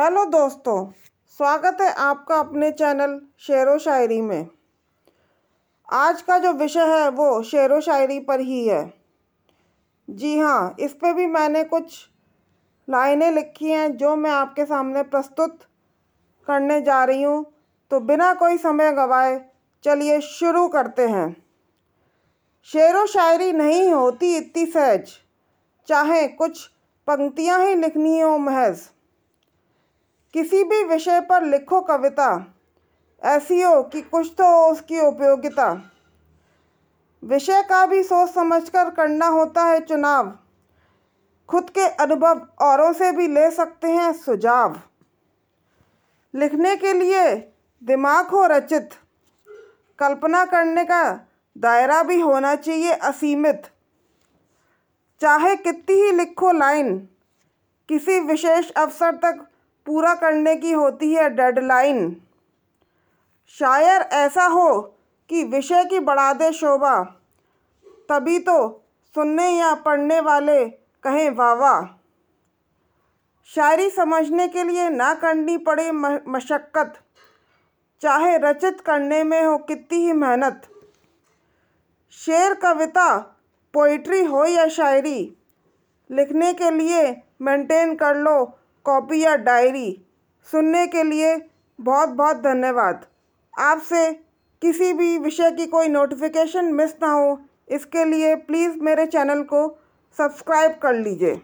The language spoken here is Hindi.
हेलो दोस्तों, स्वागत है आपका अपने चैनल शेर व शायरी में। आज का जो विषय है वो शेर व शायरी पर ही है। जी हाँ इस पे भी मैंने कुछ लाइनें लिखी हैं जो मैं आपके सामने प्रस्तुत करने जा रही हूँ। तो बिना कोई समय गवाए, चलिए शुरू करते हैं। शेर व शायरी नहीं होती इतनी सहज, चाहे कुछ पंक्तियाँ ही लिखनी हो महज। किसी भी विषय पर लिखो कविता, ऐसी हो कि कुछ तो हो उसकी उपयोगिता। विषय का भी सोच समझकर करना होता है चुनाव। खुद के अनुभव औरों से भी ले सकते हैं सुझाव। लिखने के लिए दिमाग हो रचित। कल्पना करने का दायरा भी होना चाहिए असीमित। चाहे कितनी ही लिखो लाइन, किसी विशेष अवसर तक पूरा करने की होती है डेडलाइन। शायर ऐसा हो कि विषय की बढ़ा दे शोभा, तभी तो सुनने या पढ़ने वाले कहें वाह वाह शायरी समझने के लिए ना करनी पड़े मशक्क़त, चाहे रचित करने में हो कितनी ही मेहनत। शेर, कविता पोइट्री हो या शायरी, लिखने के लिए मेंटेन कर लो कॉपी या डायरी सुनने के लिए बहुत बहुत धन्यवाद। आपसे किसी भी विषय की कोई नोटिफिकेशन मिस ना हो, इसके लिए प्लीज़ मेरे चैनल को सब्सक्राइब कर लीजिए।